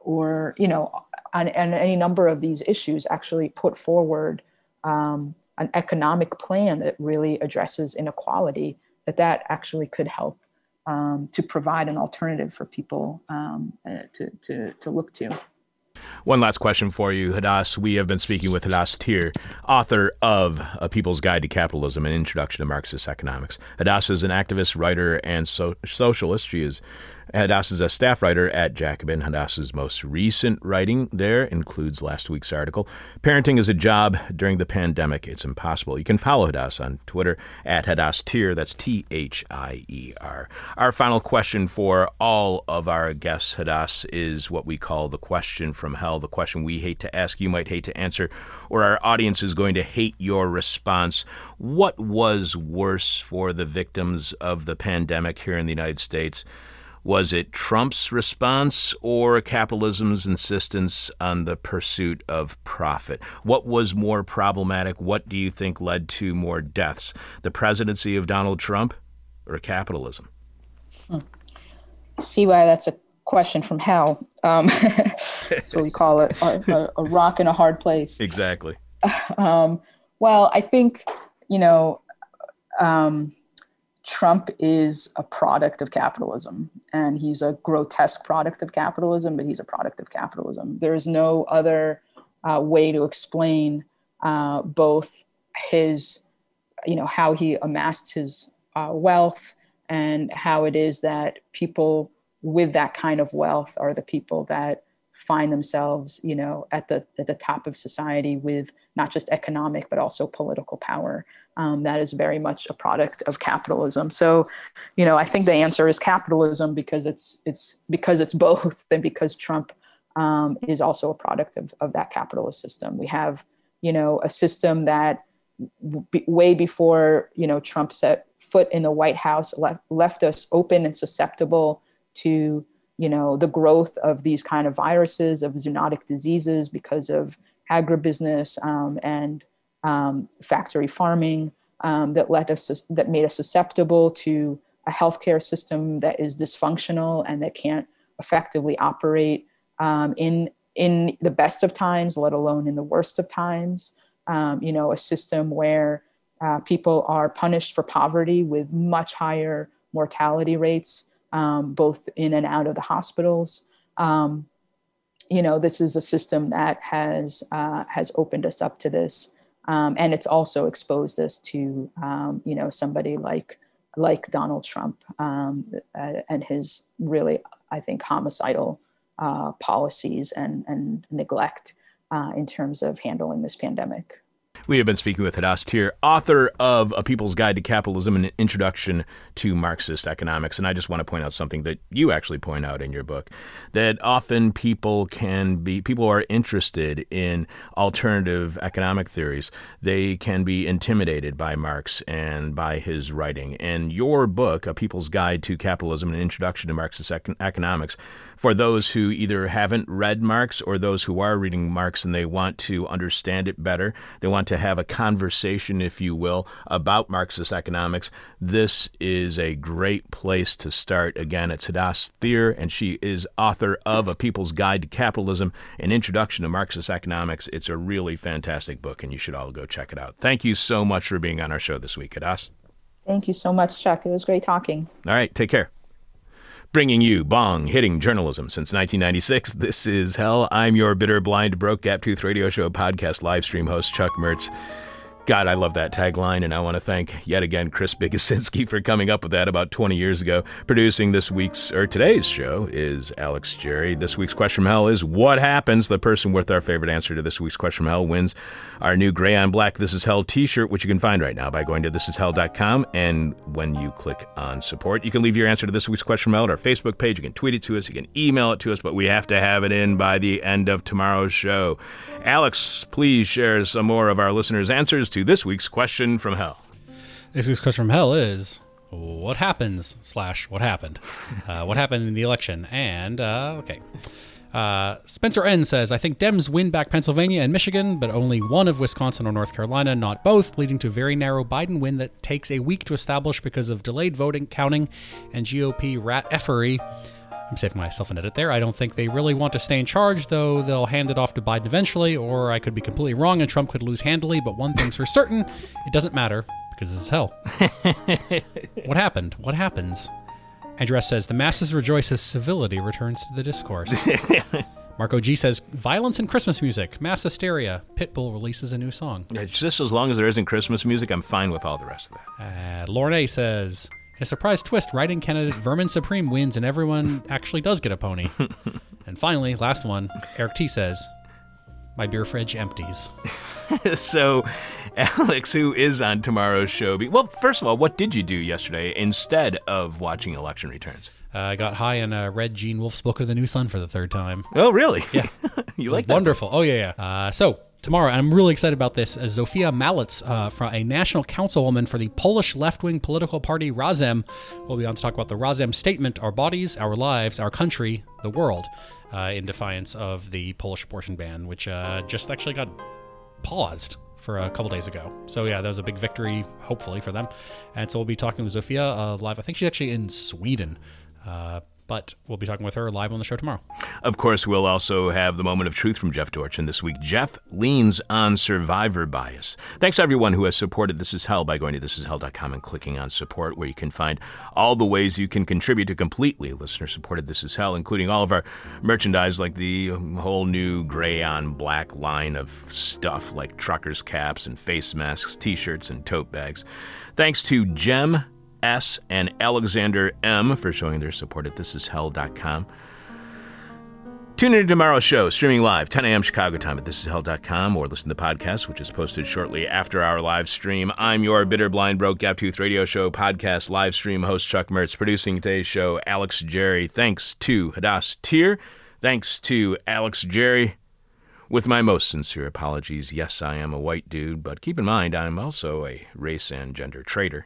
or you know on, on, any number of these issues actually put forward um, an economic plan that really addresses inequality that that actually could help um, to provide an alternative for people um, uh, to, to, to look to. One last question for you, Hadas. We have been speaking with Hadas Thier, author of A People's Guide to Capitalism An Introduction to Marxist Economics. Hadas is an activist, writer, and so- socialist. She is Hadas is a staff writer at Jacobin. Hadas's most recent writing there includes last week's article Parenting is a Job During the Pandemic. It's Impossible. You can follow Hadas on Twitter at Hadas Thier. That's T H I E R. Our final question for all of our guests, Hadas, is what we call the question from hell, the question we hate to ask, you might hate to answer, or our audience is going to hate your response. What was worse for the victims of the pandemic here in the United States? Was it Trump's response or capitalism's insistence on the pursuit of profit? What was more problematic? What do you think led to more deaths? The presidency of Donald Trump or capitalism? Hmm. See why that's a question from hell. Um, *laughs* so we call it a, a, rock in a hard place. Exactly. *laughs* Um, well, I think, you know, um, Trump is a product of capitalism and he's a grotesque product of capitalism, but he's a product of capitalism. There's no other uh, way to explain uh, both his, you know, how he amassed his uh, wealth and how it is that people with that kind of wealth are the people that find themselves, you know, at the at the top of society with not just economic but also political power. Um, that is very much a product of capitalism. So, you know, I think the answer is capitalism because it's it's because it's *laughs* both, and because Trump um, is also a product of of that capitalist system. We have, you know, a system that w- way before you know Trump set foot in the White House left, left us open and susceptible to you know the growth of these kind of viruses of zoonotic diseases because of agribusiness um, and um, factory farming um, that let us that made us susceptible to a healthcare system that is dysfunctional and that can't effectively operate um, in in the best of times, let alone in the worst of times. Um, you know, a system where uh, people are punished for poverty with much higher mortality rates um, both in and out of the hospitals. Um, you know, this is a system that has uh, has opened us up to this, um, and it's also exposed us to um, you know somebody like like Donald Trump um, and his really, I think, homicidal uh, policies and and neglect uh, in terms of handling this pandemic. We have been speaking with Hadas Thier, author of A People's Guide to Capitalism and an Introduction to Marxist Economics. And I just want to point out something that you actually point out in your book that often people can be, people are interested in alternative economic theories. They can be intimidated by Marx and by his writing. And your book, A People's Guide to Capitalism and an Introduction to Marxist Economics, for those who either haven't read Marx or those who are reading Marx and they want to understand it better, they want to have a conversation, if you will, about Marxist economics, this is a great place to start. Again, it's Hadas Thier, and she is author of A People's Guide to Capitalism, an introduction to Marxist economics. It's a really fantastic book, and you should all go check it out. Thank you so much for being on our show this week, Hadas. Thank you so much, Chuck. It was great talking. All right, take care bringing you bong hitting journalism since 1996. This is Hell. I'm your bitter, blind, broke, gap tooth radio show podcast live stream host, Chuck Mertz. God, I love that tagline, and I want to thank yet again Chris Bigosinski *laughs* for coming up with that about 20 years ago. Producing this week's or today's show is Alex Jerry. This week's question from hell is what happens? The person with our favorite answer to this week's question from hell wins our new gray on black This Is Hell t-shirt, which you can find right now by going to thisishell.com. And when you click on support, you can leave your answer to this week's question from hell at our Facebook page. You can tweet it to us, you can email it to us, but we have to have it in by the end of tomorrow's show. Alex, please share some more of our listeners' answers to this week's question from hell. This week's question from hell is what happens slash what happened uh, what happened in the election and uh, okay uh, spencer n says i think dems win back pennsylvania and michigan but only one of wisconsin or north carolina not both leading to a very narrow biden win that takes a week to establish because of delayed voting counting and gop rat effery I'm saving myself an edit there. I don't think they really want to stay in charge, though they'll hand it off to Biden eventually, or I could be completely wrong and Trump could lose handily, but one thing's for certain it doesn't matter, because this is hell. *laughs* what happened? What happens? Andress says the masses rejoice as civility returns to the discourse. *laughs* Marco G says violence and Christmas music, mass hysteria. Pitbull releases a new song. Yeah, just as long as there isn't Christmas music, I'm fine with all the rest of that. Uh, A says a surprise twist, writing candidate Vermin Supreme wins and everyone actually does get a pony. *laughs* and finally, last one, Eric T says, My beer fridge empties. *laughs* so, Alex, who is on tomorrow's show, be- well, first of all, what did you do yesterday instead of watching election returns? Uh, I got high and uh, read Gene Wolfe's book of the New Sun for the third time. Oh, really? Yeah. *laughs* you like that? Wonderful. Oh, yeah, yeah. Uh, so, tomorrow, and I'm really excited about this. Uh, Zofia Malec, uh, from a national councilwoman for the Polish left-wing political party Razem, will be on to talk about the Razem statement: "Our bodies, our lives, our country, the world," uh, in defiance of the Polish abortion ban, which uh, just actually got paused for a couple days ago. So yeah, that was a big victory, hopefully for them. And so we'll be talking with Zofia uh, live. I think she's actually in Sweden. But we'll be talking with her live on the show tomorrow. Of course, we'll also have the moment of truth from Jeff Dorchin this week. Jeff leans on survivor bias. Thanks everyone who has supported This Is Hell by going to thisishell.com and clicking on support, where you can find all the ways you can contribute to completely listener supported This Is Hell, including all of our merchandise like the whole new gray on black line of stuff like truckers' caps and face masks, t shirts, and tote bags. Thanks to Jem S. and Alexander M. for showing their support at thisishell.com. Tune in to tomorrow's show, streaming live, 10 a.m. Chicago time at thisishell.com, or listen to the podcast, which is posted shortly after our live stream. I'm your bitter, blind, broke, gap-toothed radio show podcast live stream host, Chuck Mertz, producing today's show, Alex Jerry. Thanks to Hadas Thier. Thanks to Alex Jerry. With my most sincere apologies, yes, I am a white dude, but keep in mind I'm also a race and gender traitor.